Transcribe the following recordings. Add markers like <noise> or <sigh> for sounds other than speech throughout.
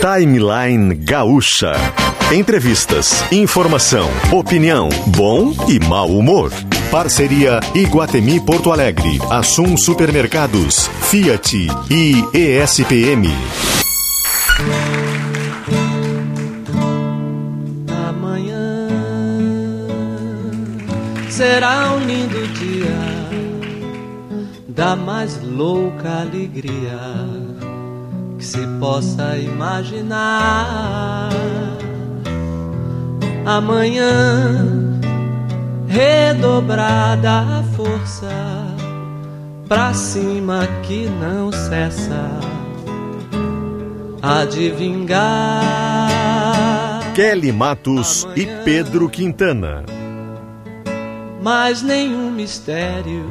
Timeline Gaúcha. Entrevistas, informação, opinião, bom e mau humor. Parceria Iguatemi Porto Alegre, Assum Supermercados, Fiat e ESPM. Amanhã será um lindo dia da mais louca alegria se possa imaginar. Amanhã redobrada a força pra cima que não cessa a de vingar. Kelly Matos e Pedro Quintana. Mas nenhum mistério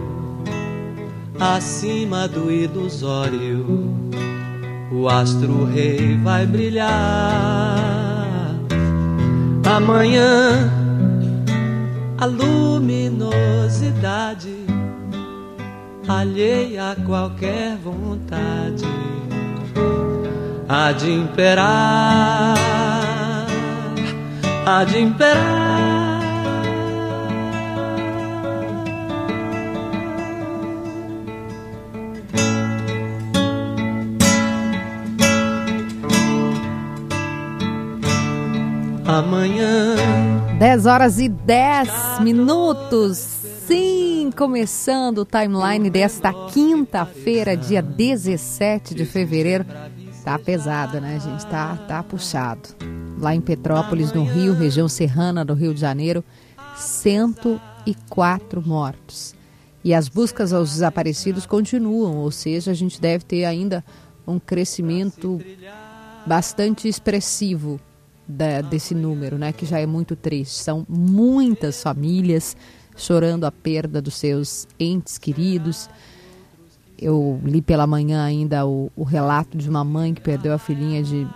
acima do ilusório. O astro rei vai brilhar. Amanhã a luminosidade alheia a qualquer vontade há de imperar, há de imperar. Amanhã 10 horas e 10 minutos. Sim, começando o timeline desta quinta-feira, dia 17 de fevereiro. Tá pesado, né, gente? Tá, tá puxado. Lá em Petrópolis, no Rio, região serrana do Rio de Janeiro, 104 mortos. E as buscas aos desaparecidos continuam, ou seja, a gente deve ter ainda um crescimento bastante expressivo da, desse número, né, que já é muito triste. São muitas famílias chorando a perda dos seus entes queridos. Eu li pela manhã ainda o, o, relato de uma mãe que perdeu a filhinha de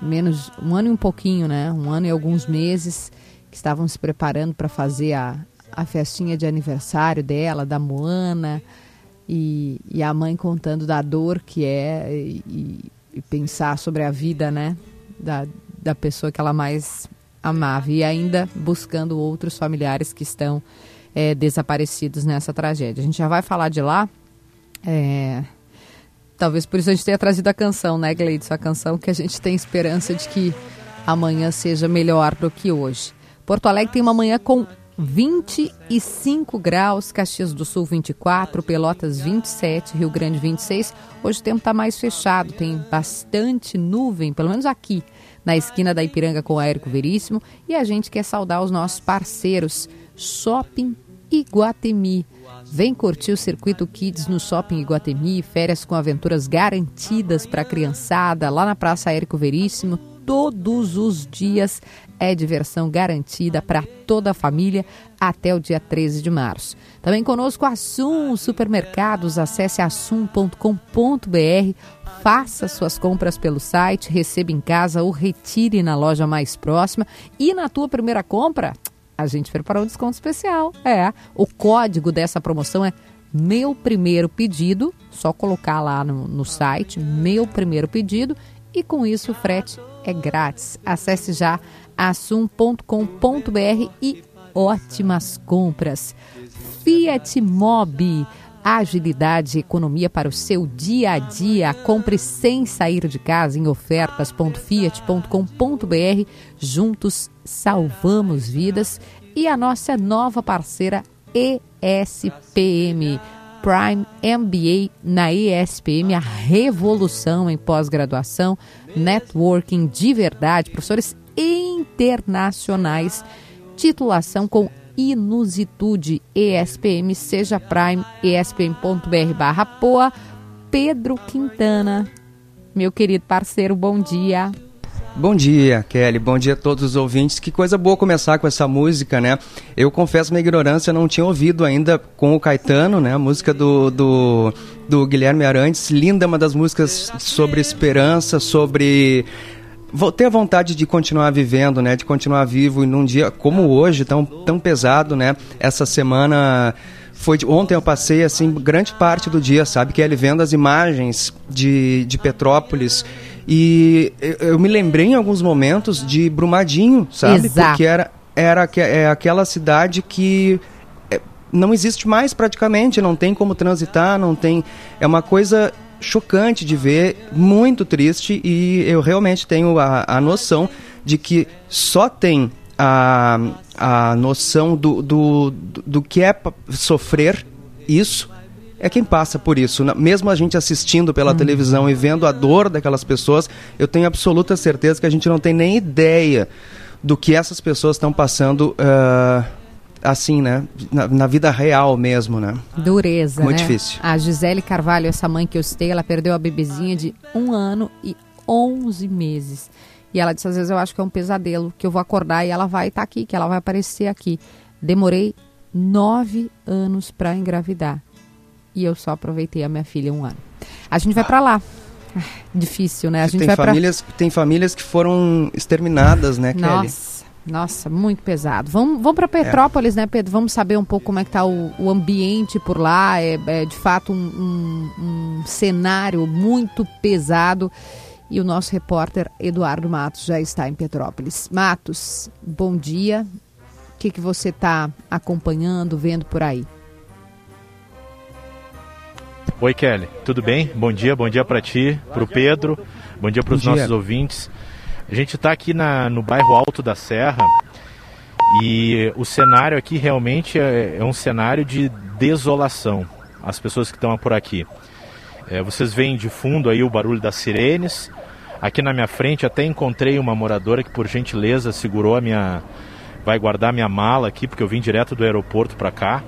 menos um ano e um pouquinho, né? Um ano e alguns meses, que estavam se preparando para fazer a, a festinha de aniversário dela, da Moana, e, e a mãe contando da dor que é e, e pensar sobre a vida, né? Da, da pessoa que ela mais amava e ainda buscando outros familiares que estão é, desaparecidos nessa tragédia. A gente já vai falar de lá. É... Talvez por isso a gente tenha trazido a canção, né, Gleidson? A canção que a gente tem esperança de que amanhã seja melhor do que hoje. Porto Alegre tem uma manhã com 25 graus, Caxias do Sul 24, Pelotas 27, Rio Grande 26. Hoje o tempo está mais fechado, tem bastante nuvem, pelo menos aqui na esquina da Ipiranga com o Aérico Veríssimo. E a gente quer saudar os nossos parceiros Shopping Iguatemi. Vem curtir o Circuito Kids no Shopping Iguatemi, férias com aventuras garantidas para a criançada, lá na Praça Érico Veríssimo, todos os dias é diversão garantida para toda a família até o dia 13 de março. Também conosco Assum Supermercados, acesse assum.com.br, faça suas compras pelo site, receba em casa ou retire na loja mais próxima e na tua primeira compra, a gente preparou um desconto especial. É, o código dessa promoção é meu primeiro pedido, só colocar lá no, no site, meu primeiro pedido, e com isso o frete é grátis. Acesse já assum.com.br e ótimas compras. Fiat Mobi, agilidade e economia para o seu dia a dia. Compre sem sair de casa em ofertas.fiat.com.br. Juntos salvamos vidas. E a nossa nova parceira ESPM. Prime MBA na ESPM, a revolução em pós-graduação, networking de verdade, professores internacionais, titulação com inusitude, ESPM, seja Prime, espm.br barra poa, Pedro Quintana, meu querido parceiro, bom dia. Bom dia, Kelly. Bom dia a todos os ouvintes. Que coisa boa começar com essa música, né? Eu confesso minha ignorância, não tinha ouvido ainda com o Caetano, né? A música do, do, do Guilherme Arantes. Linda, uma das músicas sobre esperança, sobre ter a vontade de continuar vivendo, né? De continuar vivo e num dia como hoje, tão, tão pesado, né? Essa semana foi ontem eu passei assim grande parte do dia, sabe, que ele vendo as imagens de, de Petrópolis E eu me lembrei em alguns momentos de Brumadinho, sabe? Exato. Porque era, era é aquela cidade que é, não existe mais praticamente, não tem como transitar, não tem. É uma coisa chocante de ver, muito triste, e eu realmente tenho a, a noção de que só tem a, a noção do, do, do que é sofrer isso é quem passa por isso. Mesmo a gente assistindo pela hum. televisão e vendo a dor daquelas pessoas, eu tenho absoluta certeza que a gente não tem nem ideia do que essas pessoas estão passando. Uh, assim, né? Na, na, vida real mesmo, né? Dureza, Muito né? difícil. A Gisele Carvalho, essa mãe que eu citei, ela perdeu a bebezinha de um ano e 11 meses. E ela disse, às vezes eu acho que é um pesadelo, que eu vou acordar e ela vai estar tá aqui, que ela vai aparecer aqui. Demorei nove anos para engravidar e eu só aproveitei a minha filha um ano. A gente vai para lá. Difícil, né? A gente tem vai famílias, pra... tem famílias que foram exterminadas, né, Kelly? Nossa, nossa, muito pesado. Vamos, vamos para Petrópolis, é. né, Pedro? Vamos saber um pouco como é que tá o, o ambiente por lá. É, é de fato um, um, um cenário muito pesado. E o nosso repórter Eduardo Matos já está em Petrópolis. Matos, bom dia. O que, que você está acompanhando, vendo por aí? Oi, Kelly, tudo bem? Bom dia, bom dia para ti, para o Pedro, bom dia para os nossos ouvintes. A gente está aqui na, no bairro Alto da Serra e o cenário aqui realmente é, é um cenário de desolação. As pessoas que estão por aqui. É, vocês veem de fundo aí o barulho das sirenes. Aqui na minha frente até encontrei uma moradora que por gentileza segurou a minha, vai guardar minha mala aqui porque eu vim direto do aeroporto para cá.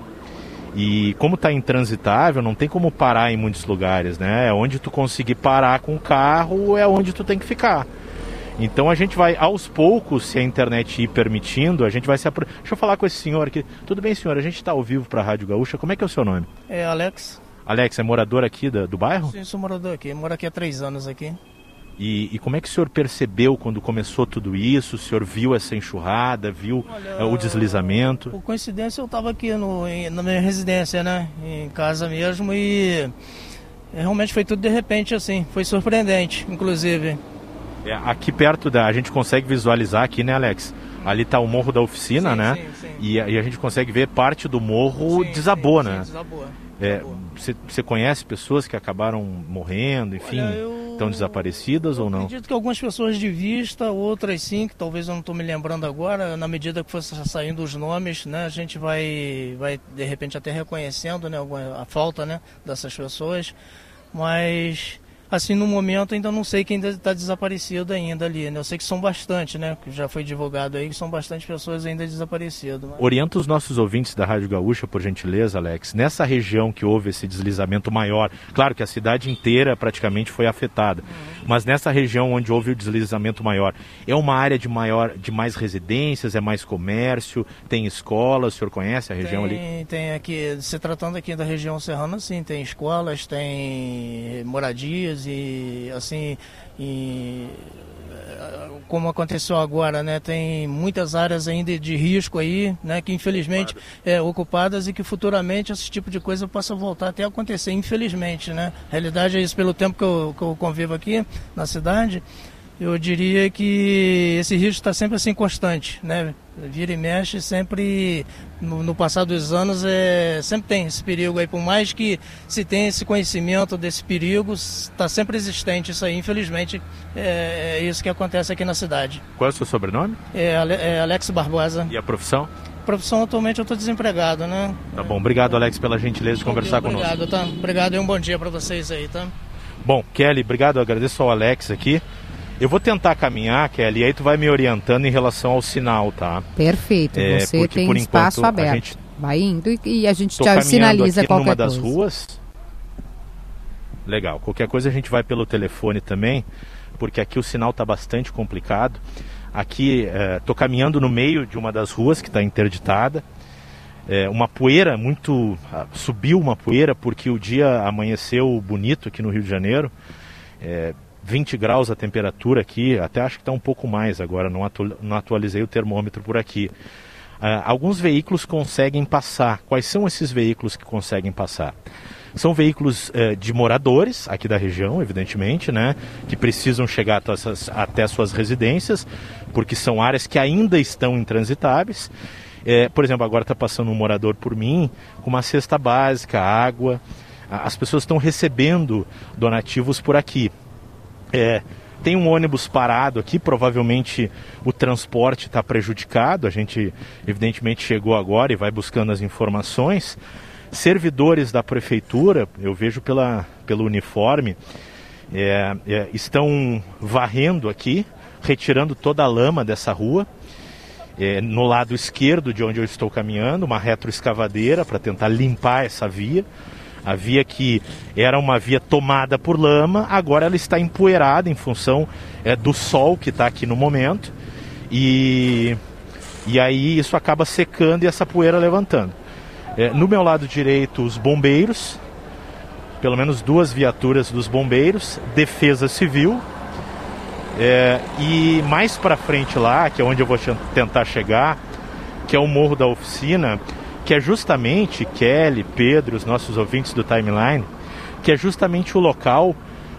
E como está intransitável, não tem como parar em muitos lugares, né? É onde tu conseguir parar com o carro, é onde tu tem que ficar. Então a gente vai, aos poucos, se a internet ir permitindo, a gente vai se apro... Deixa eu falar com esse senhor aqui. Tudo bem, senhor? A gente está ao vivo para a Rádio Gaúcha. Como é que é o seu nome? É Alex. Alex, é morador aqui do, do bairro? Sim, sou morador aqui. Moro aqui há três anos aqui. E, e, como é que o senhor percebeu quando começou tudo isso? O senhor viu essa enxurrada, viu Olha, eh, o deslizamento? Por coincidência eu estava aqui no, na minha residência, né? Em casa mesmo e realmente foi tudo de repente assim. Foi surpreendente, inclusive. É, aqui perto da. A gente consegue visualizar aqui, né, Alex? Ali está o morro da oficina, sim, né? Sim, sim. E, e, a gente consegue ver parte do morro desabou, né? desabou. Você é, conhece pessoas que acabaram morrendo, enfim, estão desaparecidas ou não? Acredito que algumas pessoas de vista, outras sim, que talvez eu não estou me lembrando agora. Na medida que fosse saindo os nomes, né, a gente vai, vai de repente até reconhecendo, né, a falta, né, dessas pessoas. Mas assim, no momento ainda não sei quem está desaparecido ainda ali, né? Eu sei que são bastante, né? Que já foi divulgado aí que são bastante pessoas ainda desaparecidas. Mas... Orienta os nossos ouvintes da Rádio Gaúcha, por gentileza, Alex. Nessa região que houve esse deslizamento maior, claro que a cidade inteira praticamente foi afetada, uhum. mas nessa região onde houve o deslizamento maior, é uma área de maior, de mais residências, é mais comércio, tem escolas, o senhor conhece a região tem, ali? Tem aqui, se tratando aqui da região serrana, sim, tem escolas, tem moradias, e assim e, como aconteceu agora, né, tem muitas áreas ainda de risco aí, né, que infelizmente é ocupadas e que futuramente esse tipo de coisa possa voltar até a acontecer, infelizmente, né. A realidade é isso pelo tempo que eu, que eu convivo aqui na cidade, eu diria que esse risco está sempre assim constante, né? Vira e mexe sempre no, no passar dos anos é sempre tem esse perigo aí, por mais que se tenha esse conhecimento desse perigo, está sempre existente isso aí. Infelizmente é, é, isso que acontece aqui na cidade. Qual é o seu sobrenome? É, é Alex Barbosa. E a profissão? Profissão atualmente eu estou desempregado, né? Tá bom, obrigado Alex pela gentileza de conversar obrigado, conosco. Obrigado, tá? Obrigado e um bom dia para vocês aí, tá? Bom, Kelly, obrigado, eu agradeço ao Alex aqui. Eu vou tentar caminhar, Kelly, e aí tu vai me orientando em relação ao sinal, tá? Perfeito, é, você porque, tem espaço aberto. Gente... Vai indo e, e a gente já sinaliza aqui qualquer numa coisa. das ruas. Legal. Qualquer coisa a gente vai pelo telefone também, porque aqui o sinal está bastante complicado. Aqui estou é, caminhando no meio de uma das ruas que está interditada. É, uma poeira muito. Ah, subiu uma poeira porque o dia amanheceu bonito aqui no Rio de Janeiro. É, 20 graus a temperatura aqui, até acho que está um pouco mais agora, não, atu não atualizei o termômetro por aqui. Uh, alguns veículos conseguem passar. Quais são esses veículos que conseguem passar? São veículos eh, de moradores aqui da região, evidentemente, né, que precisam chegar até, essas, até suas residências, porque são áreas que ainda estão intransitáveis. É, por exemplo, agora está passando um morador por mim com uma cesta básica, água. As pessoas estão recebendo donativos por aqui. É, tem um ônibus parado aqui, provavelmente o transporte está prejudicado. A gente, evidentemente, chegou agora e vai buscando as informações. Servidores da prefeitura, eu vejo pela, pelo uniforme, é, é, estão varrendo aqui, retirando toda a lama dessa rua. É, no lado esquerdo de onde eu estou caminhando, uma retroescavadeira para tentar limpar essa via. A via que era uma via tomada por lama, agora ela está empoeirada em função é, do sol que está aqui no momento. E, e aí isso acaba secando e essa poeira levantando. É, no meu lado direito, os bombeiros, pelo menos duas viaturas dos bombeiros, defesa civil. É, e mais para frente lá, que é onde eu vou tentar chegar, que é o Morro da Oficina, que é justamente Kelly, Pedro, os nossos ouvintes do timeline, que é justamente o local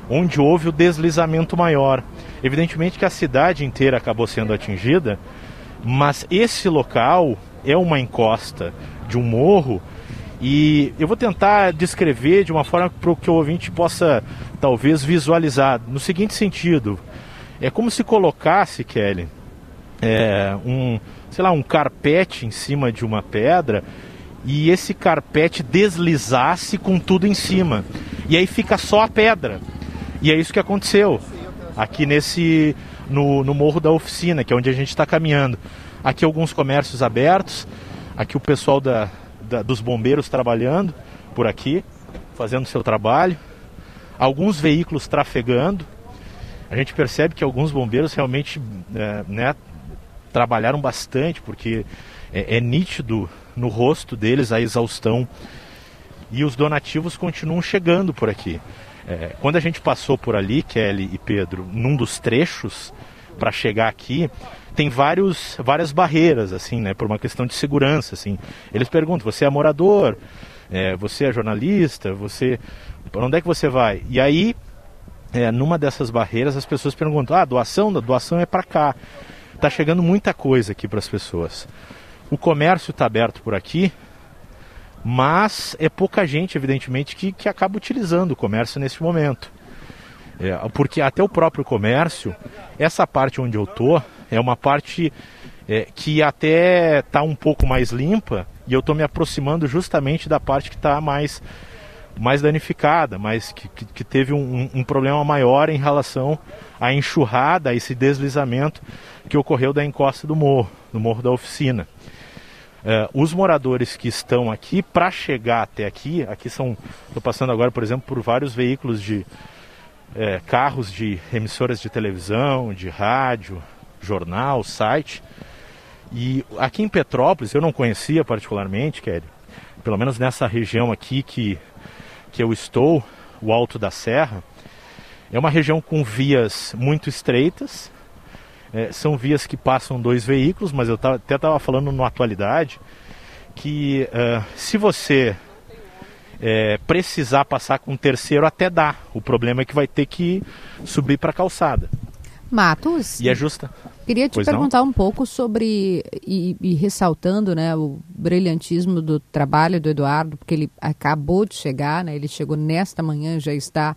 onde houve o deslizamento maior. Evidentemente que a cidade inteira acabou sendo atingida, mas esse local é uma encosta de um morro e eu vou tentar descrever de uma forma para que o ouvinte possa talvez visualizar no seguinte sentido: é como se colocasse, Kelly, é, um, sei lá, um carpete em cima de uma pedra e esse carpete deslizasse com tudo em cima. E aí fica só a pedra. E é isso que aconteceu aqui nesse no, no morro da oficina, que é onde a gente está caminhando. Aqui alguns comércios abertos, aqui o pessoal da, da, dos bombeiros trabalhando por aqui, fazendo seu trabalho, alguns veículos trafegando. A gente percebe que alguns bombeiros realmente é, né, trabalharam bastante, porque é, é nítido no rosto deles a exaustão. E os donativos continuam chegando por aqui. É, quando a gente passou por ali, Kelly e Pedro, num dos trechos para chegar aqui, tem vários, várias barreiras, assim, né, por uma questão de segurança, assim. Eles perguntam: você é morador? É, você é jornalista? Você, para onde é que você vai? E aí, é, numa dessas barreiras, as pessoas perguntam: ah, doação, doação é para cá. Está chegando muita coisa aqui para as pessoas. O comércio está aberto por aqui, mas é pouca gente, evidentemente, que, que acaba utilizando o comércio nesse momento. É, porque até o próprio comércio, essa parte onde eu estou, é uma parte é, que até está um pouco mais limpa e eu estou me aproximando justamente da parte que está mais mais danificada, mas que, que, teve um, um, problema maior em relação à enxurrada, a esse deslizamento que ocorreu da encosta do morro, do morro da oficina. Uh, os moradores que estão aqui, para chegar até aqui, aqui são, estou passando agora, por exemplo, por vários veículos de é, carros de emissoras de televisão, de rádio, jornal, site. E aqui em Petrópolis, eu não conhecia particularmente, Kelly, pelo menos nessa região aqui que que eu estou, o Alto da Serra, é uma região com vias muito estreitas. É, são vias que passam dois veículos, mas eu até estava falando na atualidade que uh, se você é, precisar passar com um terceiro, até dá. O problema é que vai ter que subir para a calçada. Matos. E é justa. Queria te pois perguntar não? um pouco sobre, e, e, ressaltando né, o brilhantismo do trabalho do Eduardo, porque ele acabou de chegar, né, ele chegou nesta manhã, já está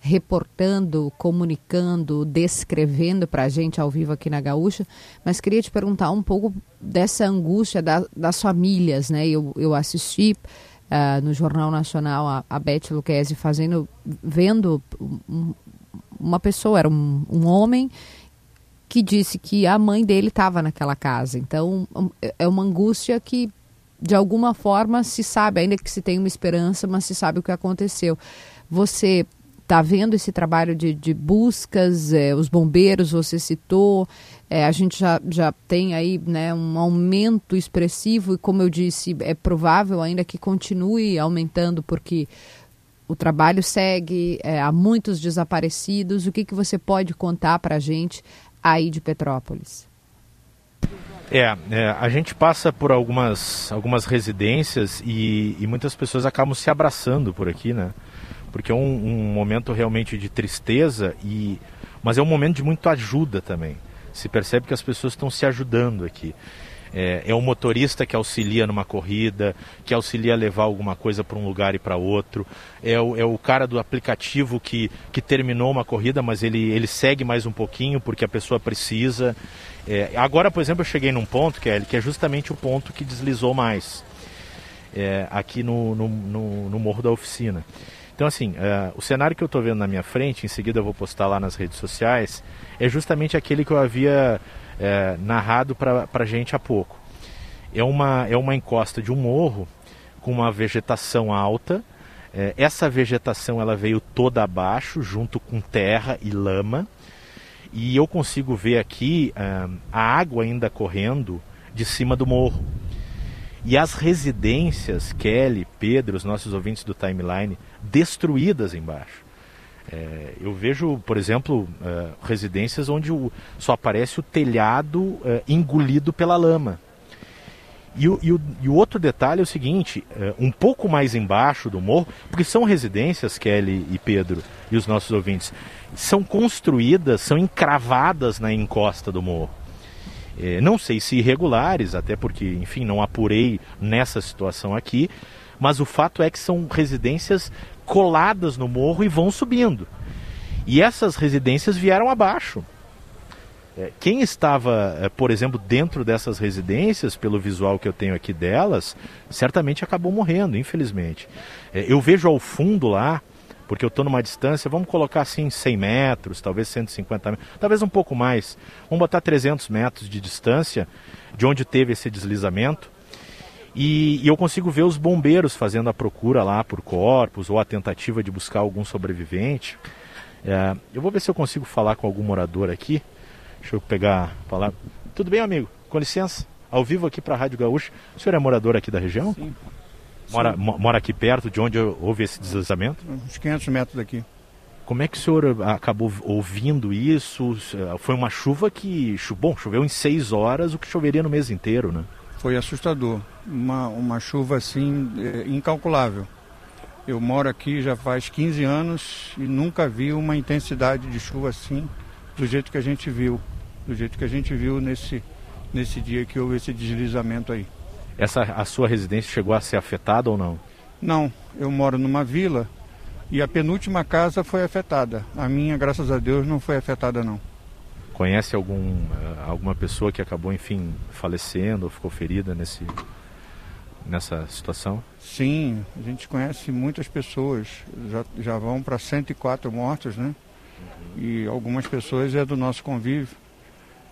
reportando, comunicando, descrevendo para a gente ao vivo aqui na Gaúcha, mas queria te perguntar um pouco dessa angústia da, das famílias, né? Eu, eu assisti uh, no Jornal Nacional a, a Beth Luquezzi fazendo, vendo um, uma pessoa, era um, um homem que disse que a mãe dele estava naquela casa. Então, é uma angústia que, de alguma forma, se sabe, ainda que se tenha uma esperança, mas se sabe o que aconteceu. Você está vendo esse trabalho de, de buscas, é, os bombeiros, você citou, é, a gente já, já tem aí né, um aumento expressivo e, como eu disse, é provável ainda que continue aumentando, porque o trabalho segue, é, há muitos desaparecidos. O que, que você pode contar para a gente aí de Petrópolis? É, é, a gente passa por algumas, algumas residências e, e, muitas pessoas acabam se abraçando por aqui, né? Porque é um, um, momento realmente de tristeza, e, mas é um momento de muita ajuda também. Se percebe que as pessoas estão se ajudando aqui. É, é um motorista que auxilia numa corrida, que auxilia a levar alguma coisa para um lugar e para outro. É o, é o cara do aplicativo que, que terminou uma corrida, mas ele, ele segue mais um pouquinho porque a pessoa precisa. É, agora, por exemplo, eu cheguei num ponto, Kelly, que é justamente o ponto que deslizou mais. É, aqui no, no, no, no, Morro da Oficina. Então, assim, uh, o cenário que eu estou vendo na minha frente, em seguida eu vou postar lá nas redes sociais, é justamente aquele que eu havia é, narrado para a gente há pouco. É uma, é uma encosta de um morro com uma vegetação alta. É, essa vegetação ela veio toda abaixo, junto com terra e lama. E eu consigo ver aqui é, a água ainda correndo de cima do morro. E as residências, Kelly, Pedro, os nossos ouvintes do timeline, destruídas embaixo. É, eu vejo, por exemplo, é, residências onde o, só aparece o telhado é, engolido pela lama. E o, e, o, e o, outro detalhe é o seguinte: é, um pouco mais embaixo do morro, porque são residências, Kelly e Pedro e os nossos ouvintes, são construídas, são encravadas na encosta do morro. É, não sei se irregulares, até porque, enfim, não apurei nessa situação aqui, mas o fato é que são residências coladas no morro e vão subindo. E essas residências vieram abaixo. É, quem estava, é, por exemplo, dentro dessas residências, pelo visual que eu tenho aqui delas, certamente acabou morrendo, infelizmente. É, eu vejo ao fundo lá, porque eu estou numa distância, vamos colocar assim 100 metros, talvez 150 metros, talvez um pouco mais. Vamos botar 300 metros de distância de onde teve esse deslizamento. E, e, eu consigo ver os bombeiros fazendo a procura lá por corpos ou a tentativa de buscar algum sobrevivente. É, eu vou ver se eu consigo falar com algum morador aqui. Deixa eu pegar, falar. Tudo bem, amigo? Com licença. Ao vivo aqui para a Rádio Gaúcha. O senhor é morador aqui da região? Sim. Mora, Sim. mora aqui perto de onde houve esse deslizamento? Uns 500 metros daqui. Como é que o senhor acabou ouvindo isso? Foi uma chuva que, bom, choveu em seis horas, o que choveria no mês inteiro, né? Foi assustador uma, uma chuva assim é, incalculável. Eu moro aqui já faz 15 anos e nunca vi uma intensidade de chuva assim, do jeito que a gente viu, do jeito que a gente viu nesse, nesse dia que houve esse deslizamento aí. Essa a sua residência chegou a ser afetada ou não? Não, eu moro numa vila e a penúltima casa foi afetada. A minha, graças a Deus, não foi afetada não. Conhece algum, eh, alguma pessoa que acabou, enfim, falecendo ou ficou ferida nesse, nessa situação? Sim, a gente conhece muitas pessoas, já, já vão para 104 mortos, né? E algumas pessoas é do nosso convívio.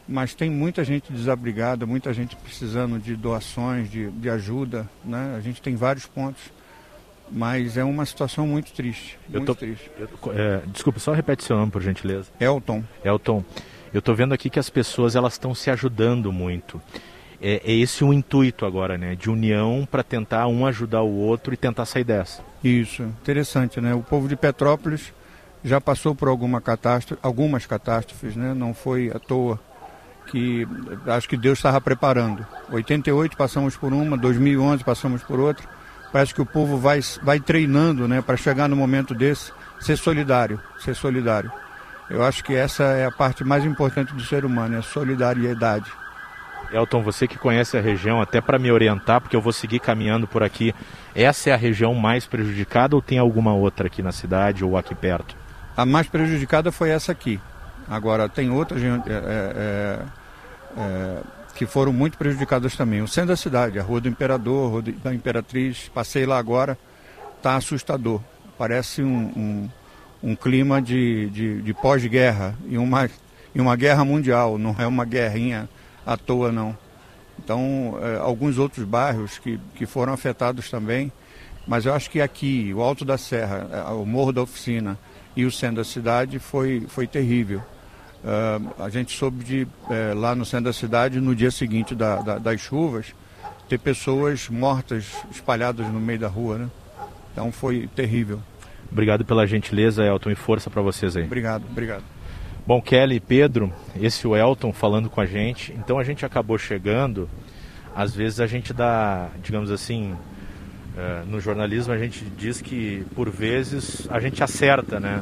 Mas tem muita gente desabrigada, muita gente precisando de doações, de, de ajuda, né? A gente tem vários pontos, mas é uma situação muito triste, eu muito tô, triste. Eu, é, desculpa, só repete seu nome, por gentileza. Elton. Elton, eu estou vendo aqui que as pessoas elas estão se ajudando muito é, é esse o intuito agora, né? De união para tentar um ajudar o outro e tentar sair dessa. Isso, interessante, né? O povo de Petrópolis já passou por alguma catástrofe, algumas catástrofes, né? Não foi à toa que acho que Deus estava preparando. 88 passamos por uma, 2011 passamos por outra. Parece que o povo vai, vai treinando, né, para chegar no momento desse, ser solidário, ser solidário. Eu acho que essa é a parte mais importante do ser humano, é a solidariedade. Elton, você que conhece a região, até para me orientar, porque eu vou seguir caminhando por aqui, essa é a região mais prejudicada ou tem alguma outra aqui na cidade ou aqui perto? A mais prejudicada foi essa aqui. Agora, tem outras é, é, é, que foram muito prejudicadas também. O centro da cidade, a Rua do Imperador, a Rua da Imperatriz, passei lá agora, está assustador. Parece um, um, um clima de, de, de pós-guerra e uma, e uma guerra mundial, não é uma guerrinha à toa não. Então, é, alguns outros bairros que, que foram afetados também, mas eu acho que aqui, o Alto da Serra, é, o Morro da Oficina e o centro da cidade foi, foi terrível. Uh, a gente soube de, lá no centro da cidade, no dia seguinte da, da, das chuvas, ter pessoas mortas espalhadas no meio da rua, né? Então foi terrível. Obrigado pela gentileza, Elton, e força para vocês aí. Obrigado, obrigado. Bom, Kelly e Pedro, esse o Elton falando com a gente. Então a gente acabou chegando. Às vezes a gente dá, digamos assim, uh, no jornalismo a gente diz que por vezes a gente acerta, né?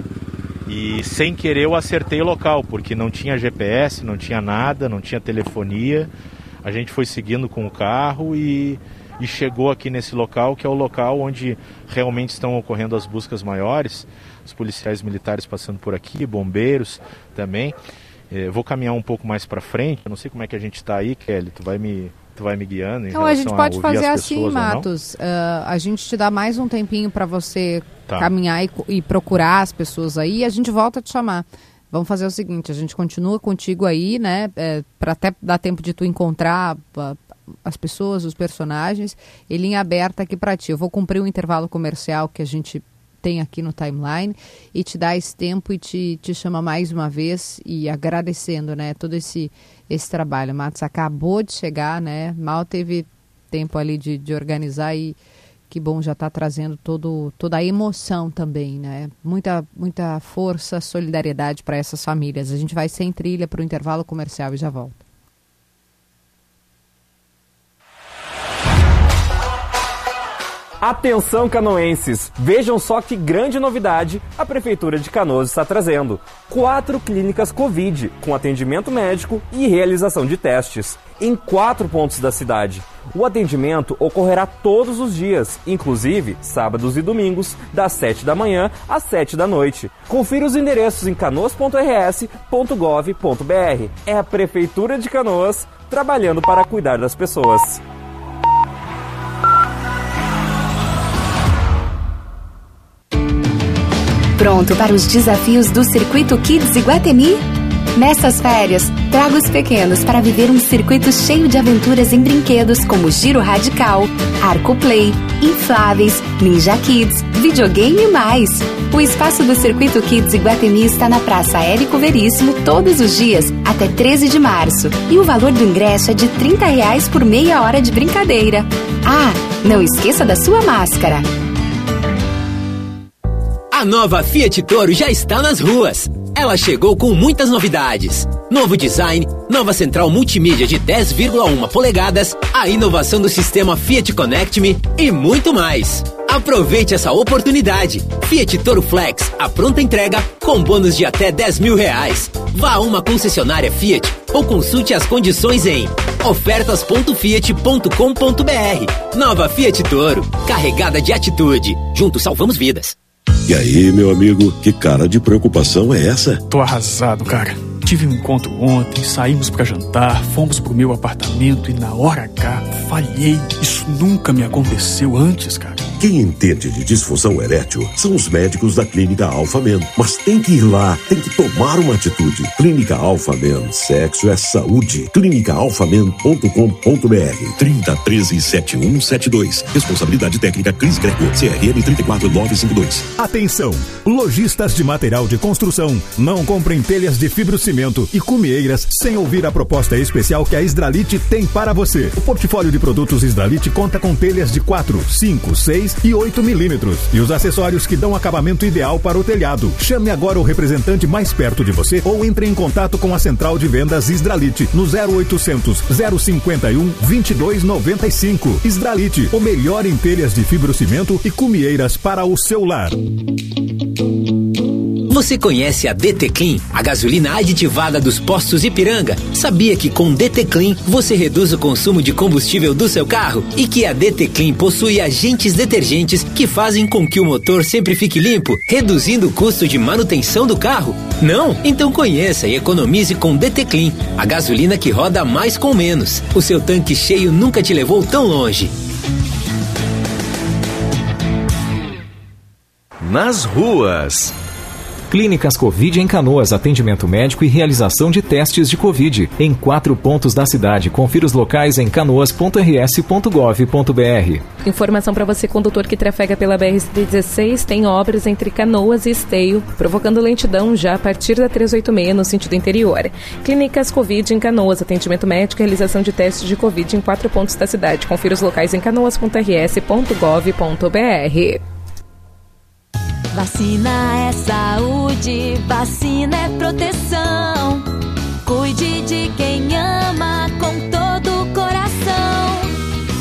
E sem querer eu acertei o local, porque não tinha GPS, não tinha nada, não tinha telefonia. A gente foi seguindo com o carro e, e chegou aqui nesse local, que é o local onde realmente estão ocorrendo as buscas maiores. Os policiais militares passando por aqui, bombeiros também. É, vou caminhar um pouco mais para frente. Eu não sei como é que a gente está aí, Kelly. Tu vai me tu vai me guiando. então a gente pode fazer assim, Matos. Uh, a gente te dá mais um tempinho para você tá. caminhar e, e, procurar as pessoas aí. E a gente volta a te chamar. Vamos fazer o seguinte: a gente continua contigo aí, né? É, para até dar tempo de tu encontrar uh, as pessoas, os personagens. E linha aberta aqui para ti. Eu vou cumprir o intervalo comercial que a gente tem aqui no timeline e te dá esse tempo e te, te chama mais uma vez e agradecendo, né, todo esse, esse trabalho. Matos acabou de chegar, né, mal teve tempo ali de, de organizar e que bom já está trazendo todo, toda a emoção também, né? Muita, muita força, solidariedade para essas famílias. A gente vai sem trilha para o intervalo comercial e já volta. Atenção canoenses, vejam só que grande novidade a Prefeitura de Canoas está trazendo. Quatro clínicas Covid, com atendimento médico e realização de testes, em quatro pontos da cidade. O atendimento ocorrerá todos os dias, inclusive sábados e domingos, das 7 da manhã às 7 da noite. Confira os endereços em canoas.rs.gov.br. É a Prefeitura de Canoas trabalhando para cuidar das pessoas. Pronto para os desafios do Circuito Kids Iguatemi? Nessas férias, traga os pequenos para viver um circuito cheio de aventuras em brinquedos como Giro Radical, Arco Play, Infláveis, Ninja Kids, videogame e mais. O espaço do Circuito Kids Iguatemi está na Praça Érico Veríssimo todos os dias até 13 de março. E o valor do ingresso é de 30 reais por meia hora de brincadeira. Ah, não esqueça da sua máscara. A nova Fiat Toro já está nas ruas. Ela chegou com muitas novidades. Novo design, nova central multimídia de 10,1 polegadas, a inovação do sistema Fiat Connect Me e muito mais. Aproveite essa oportunidade. Fiat Toro Flex, a pronta entrega com bônus de até 10 mil reais. Vá a uma concessionária Fiat ou consulte as condições em ofertas.fiat.com.br. Nova Fiat Toro, carregada de atitude. Juntos salvamos vidas. E aí, meu amigo, que cara de preocupação é essa? Tô arrasado, cara. Tive um encontro ontem, saímos para jantar, fomos pro meu apartamento e na hora H falhei. Isso nunca me aconteceu antes, cara. Quem entende de disfunção erétil são os médicos da Clínica Alpha Men. Mas tem que ir lá, tem que tomar uma atitude. Clínica Alpha Men, sexo é saúde. clínicaalfamen.com.br 3013 7172. Responsabilidade técnica Cris Greco, CRM 34952. Atenção! Lojistas de material de construção não comprem telhas de fibrocimento e cumieiras sem ouvir a proposta especial que a Israelite tem para você. O portfólio de produtos Israelite conta com telhas de 4, 5, 6 e 8 milímetros. E os acessórios que dão acabamento ideal para o telhado. Chame agora o representante mais perto de você ou entre em contato com a central de vendas Israelite no 0800 051 2295. Israelite, o melhor em telhas de fibrocimento e cumieiras para o seu lar. Você conhece a DT Clean, a gasolina aditivada dos postos Ipiranga? Sabia que com DT Clean você reduz o consumo de combustível do seu carro e que a DT Clean possui agentes detergentes que fazem com que o motor sempre fique limpo, reduzindo o custo de manutenção do carro? Não? Então conheça e economize com DT Clean, a gasolina que roda mais com menos. O seu tanque cheio nunca te levou tão longe. Nas ruas. Clínicas Covid em Canoas, atendimento médico e realização de testes de Covid em quatro pontos da cidade. Confira os locais em canoas.rs.gov.br. Informação para você, condutor que trafega pela BR-16, tem obras entre Canoas e Esteio, provocando lentidão já a partir da 386 no sentido interior. Clínicas Covid em Canoas, atendimento médico e realização de testes de Covid em quatro pontos da cidade. Confira os locais em canoas.rs.gov.br. Vacina é saúde, vacina é proteção. Cuide de quem ama com todo o coração.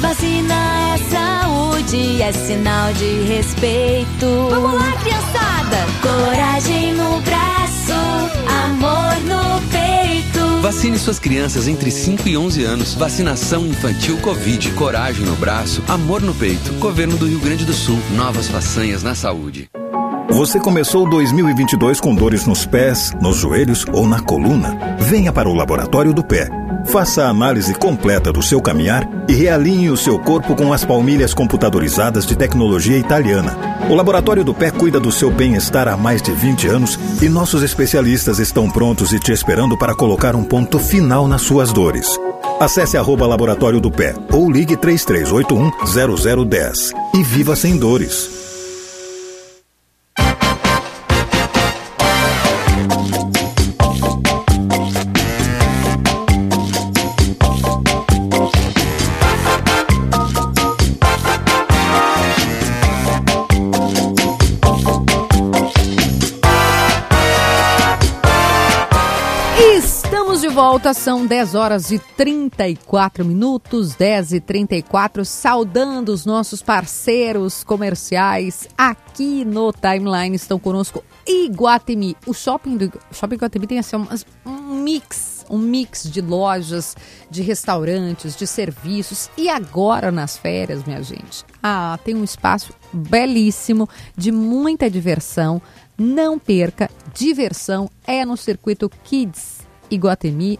Vacina é saúde, é sinal de respeito. Vamos lá, criançada! Coragem no braço, amor no peito. Vacine suas crianças entre 5 e 11 anos. Vacinação infantil Covid. Coragem no braço, amor no peito. Governo do Rio Grande do Sul. Novas façanhas na saúde. Você começou 2022 com dores nos pés, nos joelhos ou na coluna? Venha para o Laboratório do Pé. Faça a análise completa do seu caminhar e realinhe o seu corpo com as palmilhas computadorizadas de tecnologia italiana. O Laboratório do Pé cuida do seu bem-estar há mais de 20 anos e nossos especialistas estão prontos e te esperando para colocar um ponto final nas suas dores. Acesse arroba Laboratório do Pé ou ligue 3381 0010 e viva sem dores. Volta, são 10 horas e 34 minutos, 10 e 34, saudando os nossos parceiros comerciais aqui no Timeline. Estão conosco Iguatemi. O shopping do shopping Iguatemi tem assim, um mix, um mix de lojas, de restaurantes, de serviços. E agora nas férias, minha gente, ah, tem um espaço belíssimo, de muita diversão. Não perca, diversão é no Circuito Kids Iguatemi,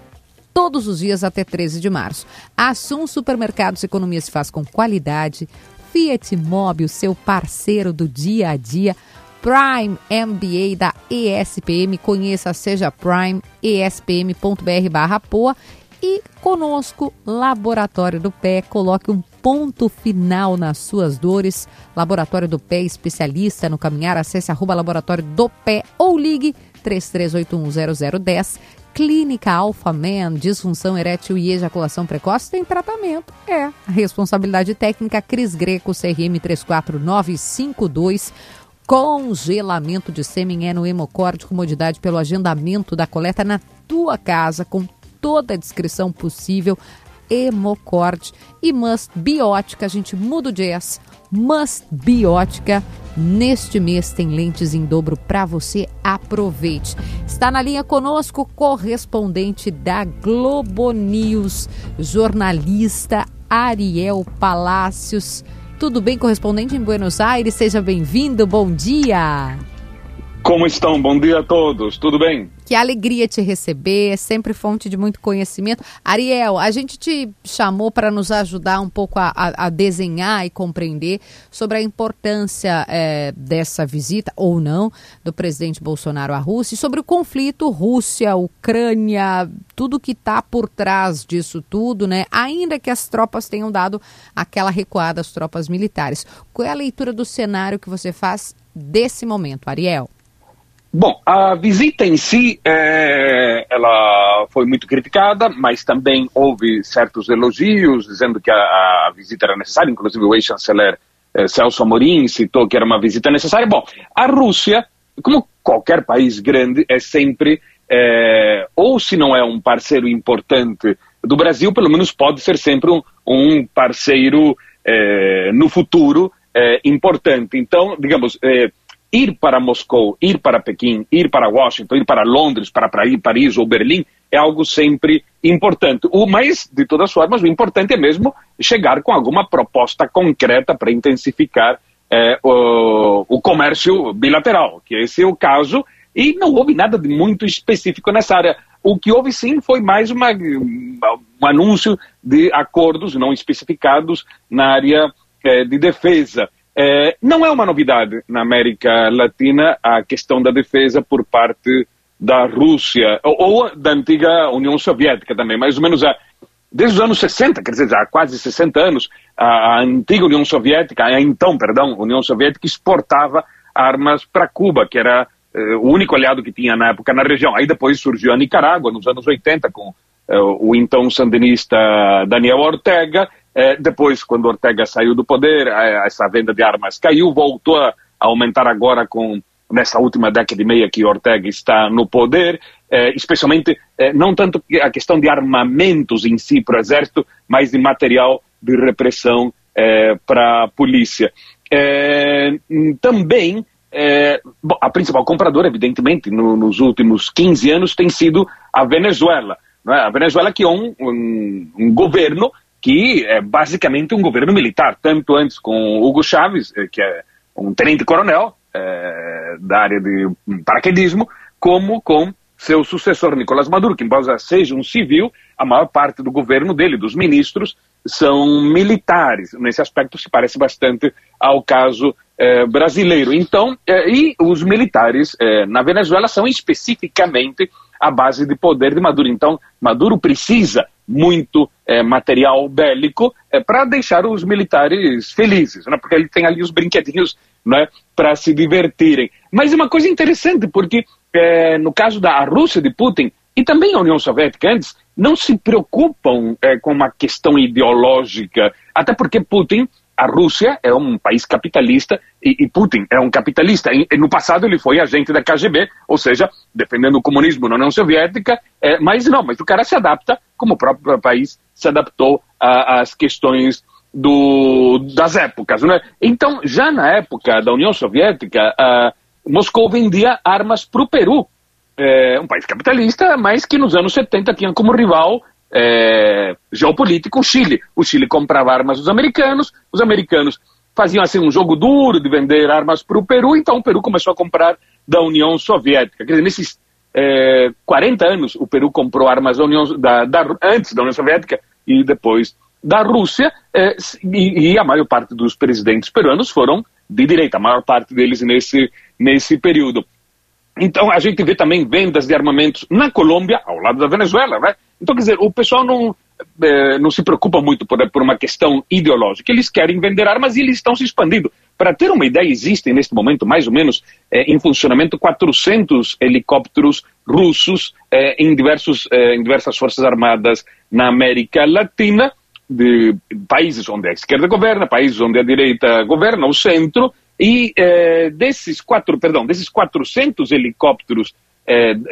todos os dias até 13 de março. Assum Supermercados Economia se faz com qualidade. Fiat Mobil, seu parceiro do dia a dia. Prime MBA da ESPM, conheça Seja Prime, espm.br barra poa. E conosco, Laboratório do Pé, coloque um ponto final nas suas dores. Laboratório do Pé, especialista no caminhar, acesse arroba Laboratório do Pé ou ligue 33810010 Clínica Alpha Man, disfunção erétil e ejaculação precoce tem tratamento. É. Responsabilidade técnica Cris Greco, CRM 34952. Congelamento de sêmen é no Hemocorde, comodidade pelo agendamento da coleta na tua casa, com toda a descrição possível. Hemocorde e Must Biótica, a gente muda o jazz. Must Biótica Neste mês tem lentes em dobro para você. Aproveite. Está na linha conosco correspondente da Globo News, jornalista Ariel Palácios. Tudo bem, correspondente em Buenos Aires? Seja bem-vindo. Bom dia. Como estão? Bom dia a todos. Tudo bem? Que alegria te receber, é sempre fonte de muito conhecimento. Ariel, a gente te chamou para nos ajudar um pouco a, a, desenhar e compreender sobre a importância é, dessa visita, ou não, do presidente Bolsonaro à Rússia, e sobre o conflito Rússia, Ucrânia, tudo que está por trás disso tudo, né? Ainda que as tropas tenham dado aquela recuada às tropas militares. Qual é a leitura do cenário que você faz desse momento, Ariel? Bom, a visita em si, é, ela foi muito criticada, mas também houve certos elogios, dizendo que a, a visita era necessária, inclusive o ex-chanceler é, Celso Amorim citou que era uma visita necessária. Bom, a Rússia, como qualquer país grande, é sempre, é, ou se não é um parceiro importante do Brasil, pelo menos pode ser sempre um, um parceiro é, no futuro é, importante. Então, digamos ir para Moscou, ir para Pequim, ir para Washington, ir para Londres, para Paris ou Berlim, é algo sempre importante. O mais, de todas as formas, o importante é mesmo chegar com alguma proposta concreta para intensificar é, o, o, comércio bilateral, que esse é o caso, e não houve nada de muito específico nessa área. O que houve sim foi mais uma, um anúncio de acordos não especificados na área é, de defesa. É, não é uma novidade na América Latina a questão da defesa por parte da Rússia, ou, ou da antiga União Soviética também, mais ou menos desde os anos 60, quer dizer, há quase 60 anos, a, a antiga União Soviética, a então, perdão, União Soviética exportava armas para Cuba, que era eh, o único aliado que tinha na época na região. Aí depois surgiu a Nicarágua, nos anos 80, com eh, o então sandinista Daniel Ortega, é, depois, quando Ortega saiu do poder, essa venda de armas caiu, voltou a aumentar agora com nessa última década e meia que Ortega está no poder, é, especialmente é, não tanto a questão de armamentos em si para o exército, mas de material de repressão para a polícia. também é, a principal compradora, evidentemente, no, nos últimos 15 anos tem sido a Venezuela. Né? A Venezuela que é um, um, um, governo que é basicamente um governo militar, tanto antes com Hugo Chávez, eh, que é um tenente-coronel é, da área de paraquedismo, como com seu sucessor Nicolás Maduro, que embora seja um civil, a maior parte do governo dele, dos ministros, são militares. Nesse aspecto se parece bastante ao caso é, brasileiro. Então, é, e os militares na Venezuela são especificamente a base de poder de Maduro. Então, Maduro precisa muito é, material bélico é, para deixar os militares felizes, né? porque ele tem ali os brinquedinhos né, para se divertirem. Mas uma coisa interessante, porque é, no caso da Rússia de Putin e também a União Soviética antes, não se preocupam com uma questão ideológica, até porque Putin a Rússia é um país capitalista e, e Putin é um capitalista. E, e, no passado ele foi agente da KGB, ou seja, defendendo o comunismo na União Soviética, é, mas não, mas o cara se adapta como o próprio país se adaptou às questões do, das épocas. Né? Então, já na época da União Soviética, Moscou vendia armas para o Peru, é, um país capitalista, mas que nos anos 70 tinha como rival é, geopolítico o Chile. O Chile comprava armas dos americanos, os americanos faziam assim um jogo duro de vender armas para o Peru, então o Peru começou a comprar da União Soviética. Quer dizer, nesses é, 40 anos, o Peru comprou armas da União, da, da, antes da União Soviética e depois da Rússia, é, e, e, a maior parte dos presidentes peruanos foram de direita, a maior parte deles nesse, nesse período. Então a gente vê também vendas de armamentos na Colômbia, ao lado da Venezuela, né? Então, quer dizer, o pessoal não, é, não se preocupa muito por, por uma questão ideológica. Eles querem vender armas e eles estão se expandindo. Para ter uma ideia, existem neste momento, mais ou menos, é, em funcionamento 400 helicópteros russos é, em, diversos, em diversas forças armadas na América Latina, de países onde a esquerda governa, países onde a direita governa, o centro, e desses quatro, perdão, desses 400 helicópteros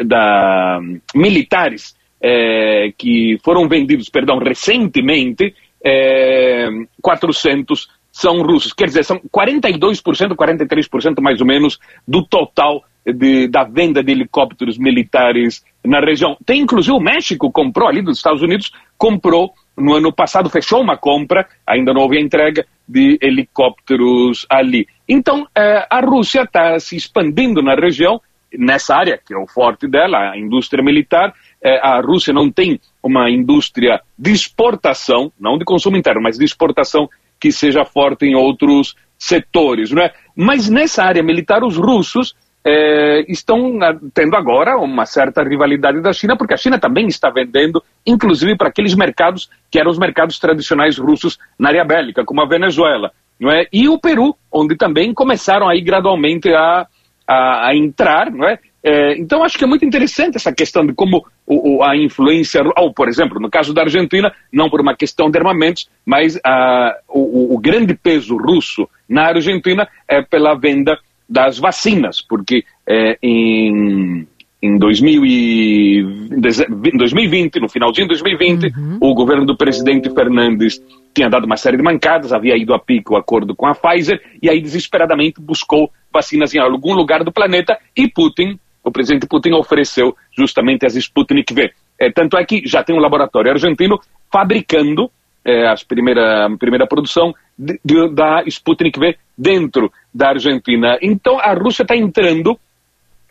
da, militares é, que foram vendidos, perdão, recentemente, é, 400 são russos. Quer dizer, são 42%, 43% mais ou menos do total de, da venda de helicópteros militares na região. Tem inclusive o México comprou ali dos Estados Unidos, comprou no ano passado, fechou uma compra, ainda não houve a entrega de helicópteros ali. Então, é, a Rússia está se expandindo na região, nessa área, que é o forte dela, a indústria militar, é, a Rússia não tem uma indústria de exportação, não de consumo interno, mas de exportação que seja forte em outros setores. Não é? Mas nessa área militar, os russos é, estão tendo agora uma certa rivalidade da China, porque a China também está vendendo, inclusive para aqueles mercados que eram os mercados tradicionais russos na área bélica, como a Venezuela. Não é? E o Peru, onde também começaram aí gradualmente a, a, a entrar, não é? É, então, acho que é muito interessante essa questão de como o, a influência, ou, por exemplo, no caso da Argentina, não por uma questão de armamentos, mas a, o, o, grande peso russo na Argentina é pela venda das vacinas, porque é, em, em 2020, no finalzinho de 2020, uhum. o governo do presidente Fernandes tinha dado uma série de mancadas, havia ido a pique o acordo com a Pfizer, e aí desesperadamente buscou vacinas em algum lugar do planeta, e Putin o presidente Putin ofereceu justamente as Sputnik V. É, tanto é que já tem um laboratório argentino fabricando é, a primeira, a primeira produção de, de, da Sputnik V dentro da Argentina. Então a Rússia está entrando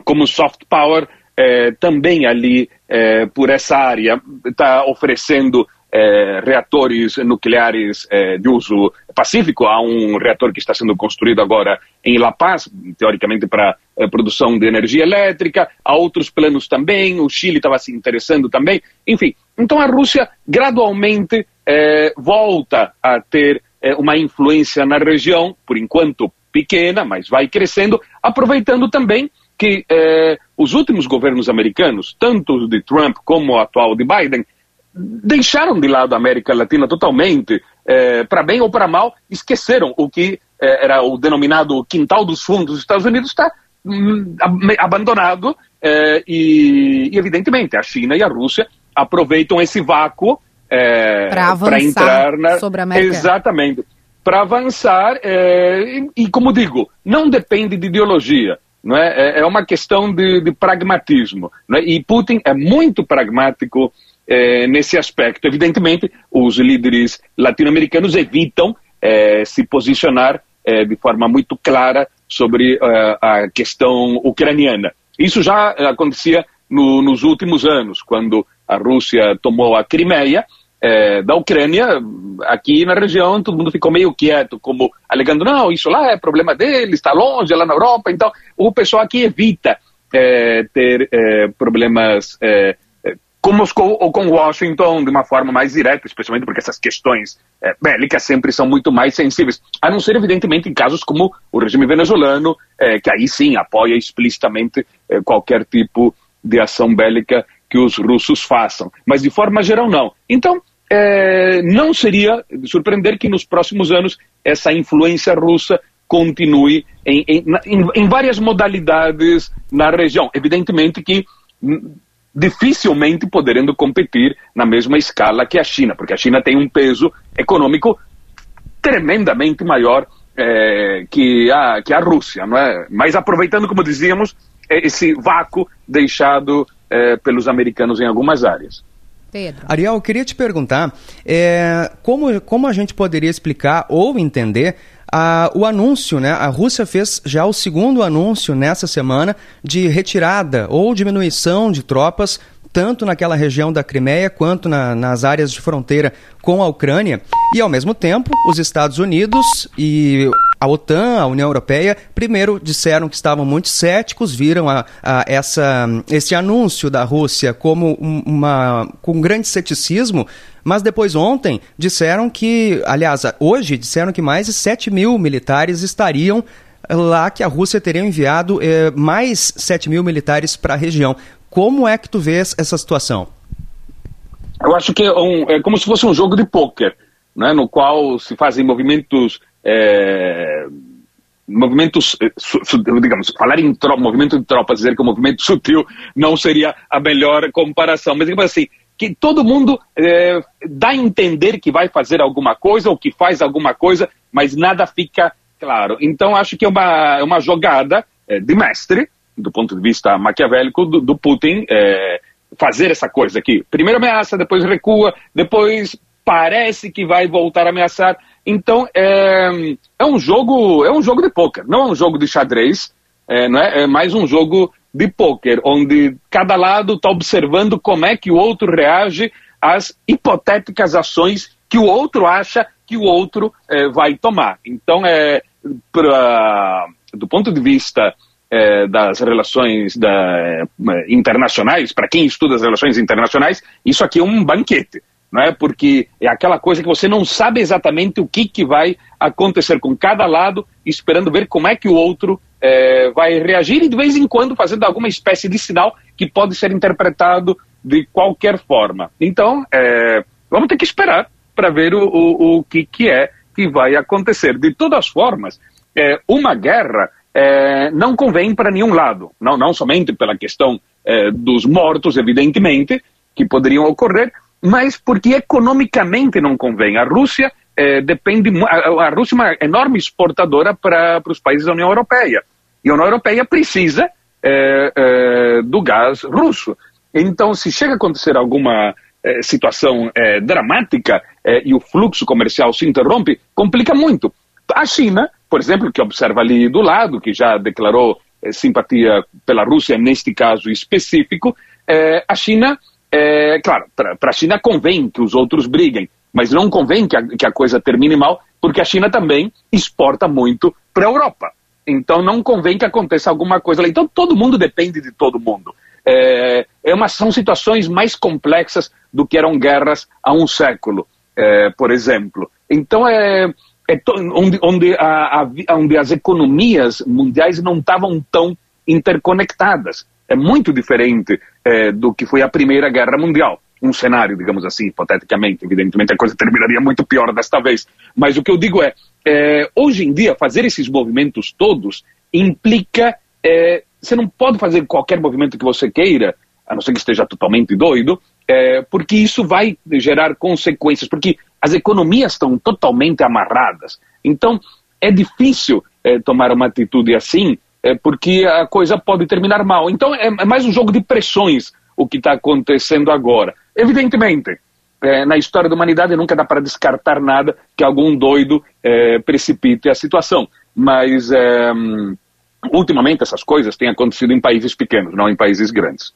como soft power é, também ali é, por essa área, está oferecendo é, reatores nucleares é, de uso pacífico. Há um reator que está sendo construído agora em La Paz, teoricamente para é, produção de energia elétrica. Há outros planos também. O Chile estava se interessando também. Enfim, então a Rússia gradualmente é, volta a ter uma influência na região, por enquanto pequena, mas vai crescendo, aproveitando também que é, os últimos governos americanos, tanto de Trump como o atual de Biden, deixaram de lado a América Latina totalmente, é, para bem ou para mal, esqueceram o que é, era o denominado quintal dos fundos dos Estados Unidos, está hum, abandonado é, e, e, evidentemente, a China e a Rússia aproveitam esse vácuo é, para entrar na, sobre a América. Exatamente. para avançar, é, e, e, como digo, não depende de ideologia, não é? é, é uma questão de, de pragmatismo. Não é? E Putin é muito pragmático é, nesse aspecto. Evidentemente, os líderes latino-americanos evitam é, se posicionar é, de forma muito clara sobre é, a questão ucraniana. Isso já acontecia no, nos últimos anos, quando a Rússia tomou a Crimeia, é, da Ucrânia, aqui na região, todo mundo ficou meio quieto, como alegando, não, isso lá é problema dele, está longe, é lá na Europa. Então, o pessoal aqui evita é, ter é, problemas é, é, com Moscou ou com Washington de uma forma mais direta, especialmente porque essas questões é, bélicas sempre são muito mais sensíveis. A não ser, evidentemente, em casos como o regime venezuelano, que aí sim apoia explicitamente qualquer tipo de ação bélica que os russos façam. Mas de forma geral, não. Então, é, não seria de surpreender que nos próximos anos essa influência russa continue em, em, em, várias modalidades na região. Evidentemente que hum, dificilmente poderendo competir na mesma escala que a China, porque a China tem um peso econômico tremendamente maior é, que, a, que a Rússia, não é? Mas aproveitando, como dizíamos, esse vácuo deixado é, pelos americanos em algumas áreas. Pedro. Ariel, eu queria te perguntar é, como, como a gente poderia explicar ou entender a, o anúncio, né? A Rússia fez já o segundo anúncio nessa semana de retirada ou diminuição de tropas tanto naquela região da Crimeia quanto na, nas áreas de fronteira com a Ucrânia. E, ao mesmo tempo, os Estados Unidos e a OTAN, a União Europeia, primeiro disseram que estavam muito céticos, viram a, a essa, esse anúncio da Rússia como uma, com grande ceticismo, mas depois ontem disseram que, aliás, hoje disseram que mais de 7 mil militares estariam lá que a Rússia teria enviado eh, mais 7 mil militares para a região. Como é que tu vês essa situação? Eu acho que é, um, é como se fosse um jogo de pôquer, né, no qual se fazem movimentos é, movimentos, eh, digamos, falar em tropa, movimento de tropas, dizer que o movimento sutil não seria a melhor comparação, mas digamos assim, que todo mundo é, dá a entender que vai fazer alguma coisa ou que faz alguma coisa, mas nada fica claro. Então acho que é uma, é uma jogada é, de mestre, do ponto de vista maquiavélico do, do Putin, é, fazer essa coisa aqui. Primeiro ameaça, depois recua, depois parece que vai voltar a ameaçar. Então é, é um jogo é um jogo de pôquer, não é um jogo de xadrez, é, não é? é mais um jogo de pôquer, onde cada lado está observando como é que o outro reage às hipotéticas ações que o outro acha que o outro é, vai tomar. Então, é, pra, do ponto de vista é, das relações da, é, internacionais, para quem estuda as relações internacionais, isso aqui é um banquete. Não é? Porque é aquela coisa que você não sabe exatamente o que, que vai acontecer com cada lado, esperando ver como é que o outro é, vai reagir e de vez em quando fazendo alguma espécie de sinal que pode ser interpretado de qualquer forma. Então, é, vamos ter que esperar para ver o, o, o que, que é que vai acontecer. De todas formas, é, uma guerra é, não convém para nenhum lado, não, não somente pela questão é, dos mortos, evidentemente, que poderiam ocorrer, mas porque economicamente não convém. A Rússia é, depende, a, a, Rússia é uma enorme exportadora para os países da União Europeia. E a União Europeia precisa é, é, do gás russo. Então, se chega a acontecer alguma é, situação dramática e o fluxo comercial se interrompe, complica muito. A China por exemplo, que observa ali do lado, que já declarou eh, simpatia pela Rússia neste caso específico, eh, a China, eh, claro, para a China convém que os outros briguem, mas não convém que a, que a coisa termine mal, porque a China também exporta muito para a Europa. Então não convém que aconteça alguma coisa lá. Então todo mundo depende de todo mundo. É, é uma, são situações mais complexas do que eram guerras há um século, é, por exemplo. Então é onde, onde, a, a, onde as economias mundiais não estavam tão interconectadas. É muito diferente é, do que foi a Primeira Guerra Mundial. Um cenário, digamos assim, hipoteticamente. Evidentemente a coisa terminaria muito pior desta vez. Mas o que eu digo é, é hoje em dia, fazer esses movimentos todos implica. É, você não pode fazer qualquer movimento que você queira, a não ser que esteja totalmente doido, é, porque isso vai gerar consequências, porque as economias estão totalmente amarradas. Então, é difícil é, tomar uma atitude assim, é, porque a coisa pode terminar mal. Então, é, é mais um jogo de pressões o que está acontecendo agora. Evidentemente, é, na história da humanidade nunca dá para descartar nada que algum doido é, precipite a situação. Mas, é, ultimamente, essas coisas têm acontecido em países pequenos, não em países grandes.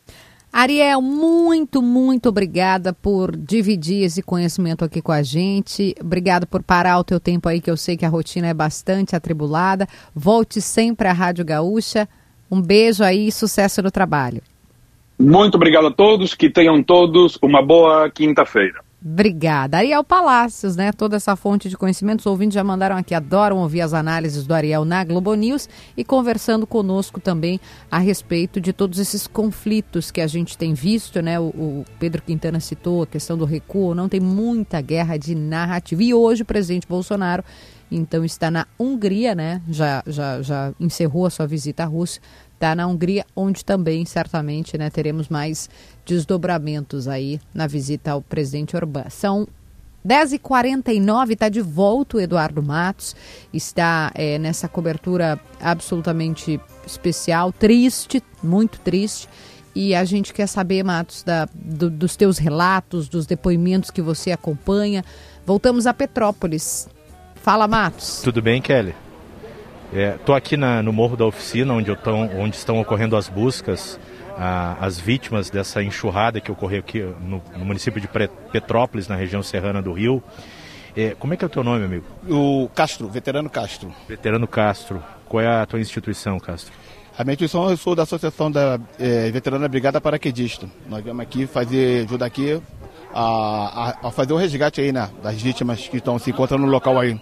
Ariel, muito, muito obrigada por dividir esse conhecimento aqui com a gente. Obrigado por parar o teu tempo aí, que eu sei que a rotina é bastante atribulada. Volte sempre à Rádio Gaúcha. Um beijo aí e sucesso no trabalho. Muito obrigado a todos, que tenham todos uma boa quinta-feira. Obrigada. Ariel Palácios, né? Toda essa fonte de conhecimento. Os ouvintes já mandaram aqui, adoram ouvir as análises do Ariel na Globo News e conversando conosco também a respeito de todos esses conflitos que a gente tem visto, né? O, o Pedro Quintana citou a questão do recuo, não tem muita guerra de narrativa. E hoje o presidente Bolsonaro, então, está na Hungria, né? Já, já, já encerrou a sua visita à Rússia está na Hungria, onde também certamente né, teremos mais desdobramentos aí na visita ao presidente Orbán. São 10h49, está de volta o Eduardo Matos, está é, nessa cobertura absolutamente especial, triste, muito triste. E a gente quer saber, Matos, da, do, dos teus relatos, dos depoimentos que você acompanha. Voltamos a Petrópolis. Fala, Matos. Tudo bem, Kelly? Estou é, aqui na, no Morro da Oficina, onde, tô, onde estão ocorrendo as buscas às vítimas dessa enxurrada que ocorreu aqui no, no município de Petrópolis, na região serrana do Rio. É, como é que é o teu nome, amigo? O Castro, Veterano Castro. Veterano Castro. Qual é a tua instituição, Castro? A minha instituição, eu sou da Associação da é, Veterana Brigada Paraquedista. Nós viemos aqui fazer, ajudar aqui a, a, a fazer o resgate aí, né, das vítimas que estão se encontrando no local aí.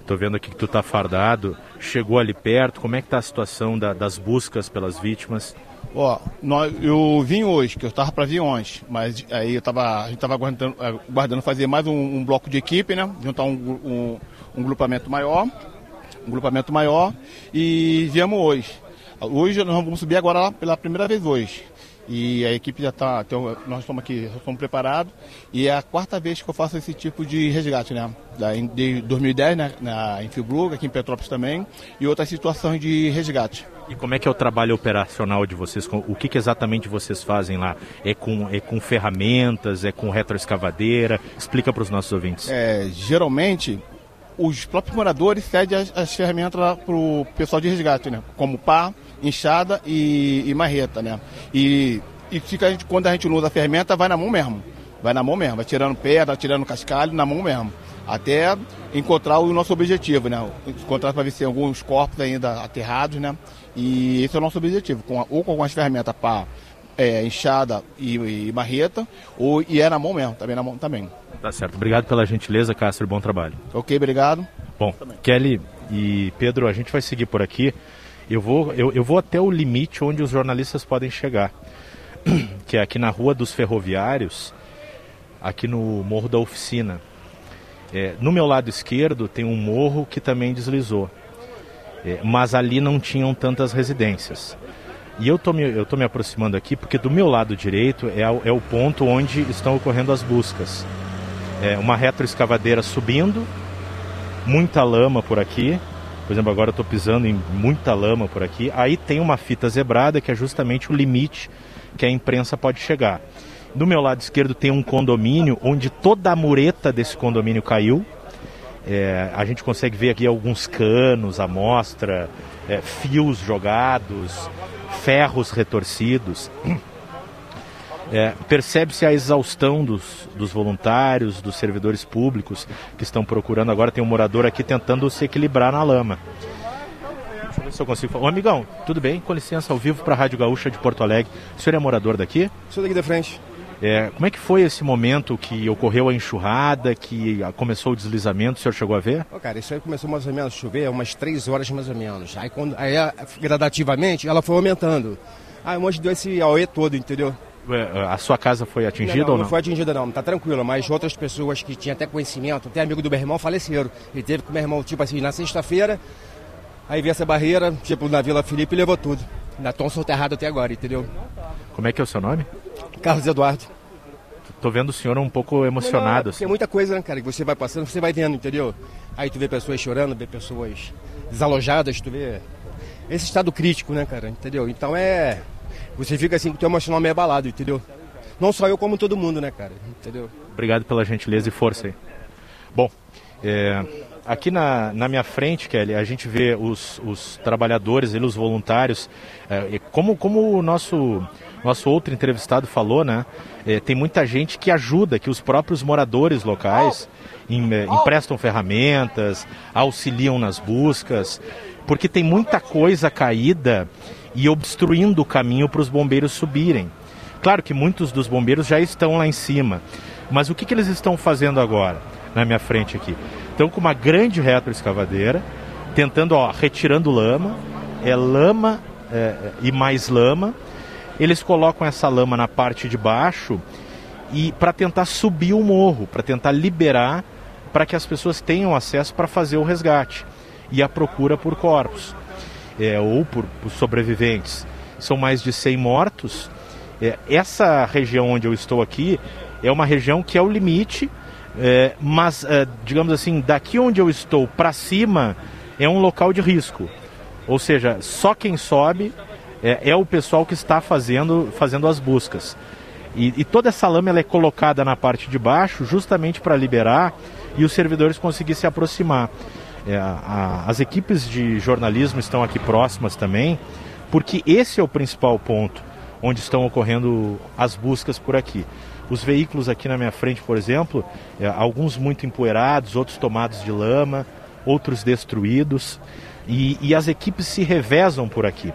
Estou vendo aqui que tu está fardado. Chegou ali perto. Como é que está a situação da, das buscas pelas vítimas? Ó, nós, eu vim hoje, que eu estava para vir ontem, mas aí eu tava, a gente estava guardando, guardando fazer mais um, um, bloco de equipe, né? Juntar um, um, um grupamento maior, um grupamento maior e viemos hoje. Hoje nós vamos subir agora pela primeira vez hoje. E a equipe já está, nós estamos aqui, estamos preparados. E é a quarta vez que eu faço esse tipo de resgate, né? De 2010, né? Na, em Fibrug, aqui em Petrópolis também, e outras situações de resgate. E como é que é o trabalho operacional de vocês? O que, que exatamente vocês fazem lá? É com, é com ferramentas? É com retroescavadeira? Explica para os nossos ouvintes. É, geralmente, os próprios moradores cedem as, as ferramentas para o pessoal de resgate, né? Como pá, enxada e, e marreta, né? E, e fica, a gente, quando a gente não usa a ferramenta, vai na mão mesmo. Vai na mão mesmo, vai tirando pedra, tirando cascalho, na mão mesmo. Até encontrar o nosso objetivo, né? Encontrar para ver se alguns corpos ainda aterrados, né? E esse é o nosso objetivo, com, ou com algumas ferramentas para é, enxada e, e, marreta, ou, e é na mão mesmo, também na mão também. Tá certo. Obrigado pela gentileza, Castro, bom trabalho. Ok, obrigado. Bom, Kelly e Pedro, a gente vai seguir por aqui. Eu vou, eu, eu vou até o limite onde os jornalistas podem chegar, <clears throat> que é aqui na Rua dos Ferroviários, aqui no Morro da Oficina. É, no meu lado esquerdo tem um morro que também deslizou, é, mas ali não tinham tantas residências. E eu estou me, eu tô me aproximando aqui porque do meu lado direito é, é o ponto onde estão ocorrendo as buscas. É uma retroescavadeira subindo, muita lama por aqui, por exemplo, agora eu estou pisando em muita lama por aqui. Aí tem uma fita zebrada que é justamente o limite que a imprensa pode chegar. Do meu lado esquerdo tem um condomínio onde toda a mureta desse condomínio caiu. É, a gente consegue ver aqui alguns canos, amostra, é, fios jogados, ferros retorcidos. É, Percebe-se a exaustão dos, dos voluntários, dos servidores públicos que estão procurando. Agora tem um morador aqui tentando se equilibrar na lama. Deixa eu ver se eu consigo falar. Ô amigão, tudo bem? Com licença, ao vivo para a Rádio Gaúcha de Porto Alegre. O senhor é morador daqui? Sou daqui da frente. É, como é que foi esse momento que ocorreu a enxurrada, que começou o deslizamento? O senhor chegou a ver? Oh, cara, isso aí começou mais ou menos a chover umas três horas mais ou menos. Aí, quando, aí gradativamente, ela foi aumentando. Aí onde deu esse auê todo, entendeu? A sua casa foi atingida não, não, ou não? Não foi atingida não, tá tranquilo, mas outras pessoas que tinham até conhecimento, até amigo do meu irmão, faleceram. Ele teve com meu irmão, tipo assim, na sexta-feira, aí veio essa barreira, tipo, na Vila Felipe e levou tudo. Ainda estão soterrados até agora, entendeu? Como é que é o seu nome? Carlos Eduardo. tô vendo o senhor um pouco emocionado. Não, não, é muita coisa, né, cara, que você vai passando, você vai vendo, entendeu? Aí tu vê pessoas chorando, vê pessoas desalojadas, tu vê esse estado crítico, né, cara, entendeu? Então é. Você fica assim com o teu emocional meio abalado, entendeu? Não só eu, como todo mundo, né, cara, entendeu? Obrigado pela gentileza e força aí. Bom, é, aqui na, na minha frente, Kelly, a gente vê os, os trabalhadores, os voluntários, é, como, como o nosso, nosso outro entrevistado falou, né? É, tem muita gente que ajuda, que os próprios moradores locais em, é, emprestam ferramentas, auxiliam nas buscas, porque tem muita coisa caída e obstruindo o caminho para os bombeiros subirem. Claro que muitos dos bombeiros já estão lá em cima, mas o que, que eles estão fazendo agora, na minha frente aqui? Estão com uma grande retroescavadeira, tentando, ó, retirando lama, é lama é, e mais lama. Eles colocam essa lama na parte de baixo e para tentar subir o morro, para tentar liberar para que as pessoas tenham acesso para fazer o resgate e a procura por corpos é, ou por, por, sobreviventes. São mais de 100 mortos. É, essa região onde eu estou aqui é uma região que é o limite é, mas, é, digamos assim, daqui onde eu estou para cima é um local de risco. Ou seja, só quem sobe é, é o pessoal que está fazendo, fazendo as buscas. E, e toda essa lama é colocada na parte de baixo justamente para liberar e os servidores conseguirem se aproximar. É, a, as equipes de jornalismo estão aqui próximas também, porque esse é o principal ponto onde estão ocorrendo as buscas por aqui. Os veículos aqui na minha frente, por exemplo, é, alguns muito empoeirados, outros tomados de lama, outros destruídos. E, e as equipes se revezam por aqui.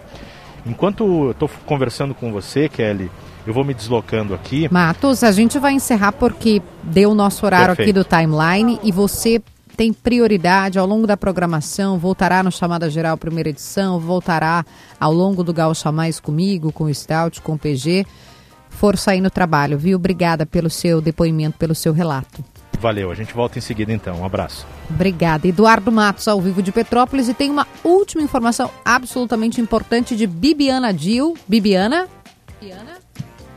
Enquanto eu estou conversando com você, Kelly, eu vou me deslocando aqui. Matos, a gente vai encerrar porque deu o nosso horário Perfeito. aqui do timeline e você tem prioridade ao longo da programação, voltará no Chamada Geral primeira edição, voltará ao longo do Gaúcha Mais comigo, com o Stout, com o PG força aí no trabalho, viu? Obrigada pelo seu depoimento, pelo seu relato. Valeu, a gente volta em seguida então. Um abraço. Obrigada. Eduardo Matos, ao vivo de Petrópolis. E tem uma última informação absolutamente importante de Bibiana Dil. Bibiana? Bibiana?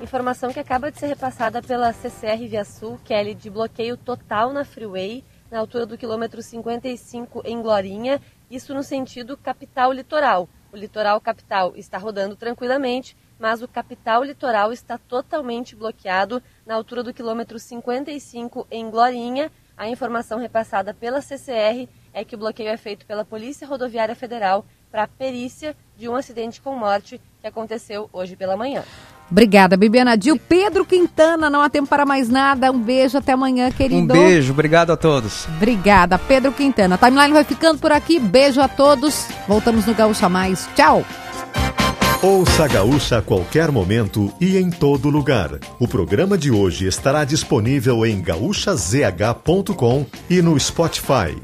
Informação que acaba de ser repassada pela CCR Via Sul, Kelly, de bloqueio total na Freeway, na altura do quilômetro 55 em Glorinha, isso no sentido capital-litoral. O litoral capital está rodando tranquilamente, mas o capital litoral está totalmente bloqueado na altura do quilômetro 55 em Glorinha. A informação repassada pela CCR é que o bloqueio é feito pela Polícia Rodoviária Federal para perícia de um acidente com morte que aconteceu hoje pela manhã. Obrigada, Bibiana Dil. Pedro Quintana, não há tempo para mais nada. Um beijo, até amanhã, querido. Um beijo, obrigado a todos. Obrigada, Pedro Quintana. A timeline vai ficando por aqui. Beijo a todos. Voltamos no Gaúcha Mais. Tchau. Ouça a Gaúcha a qualquer momento e em todo lugar. O programa de hoje estará disponível em gaúchazh.com e no Spotify.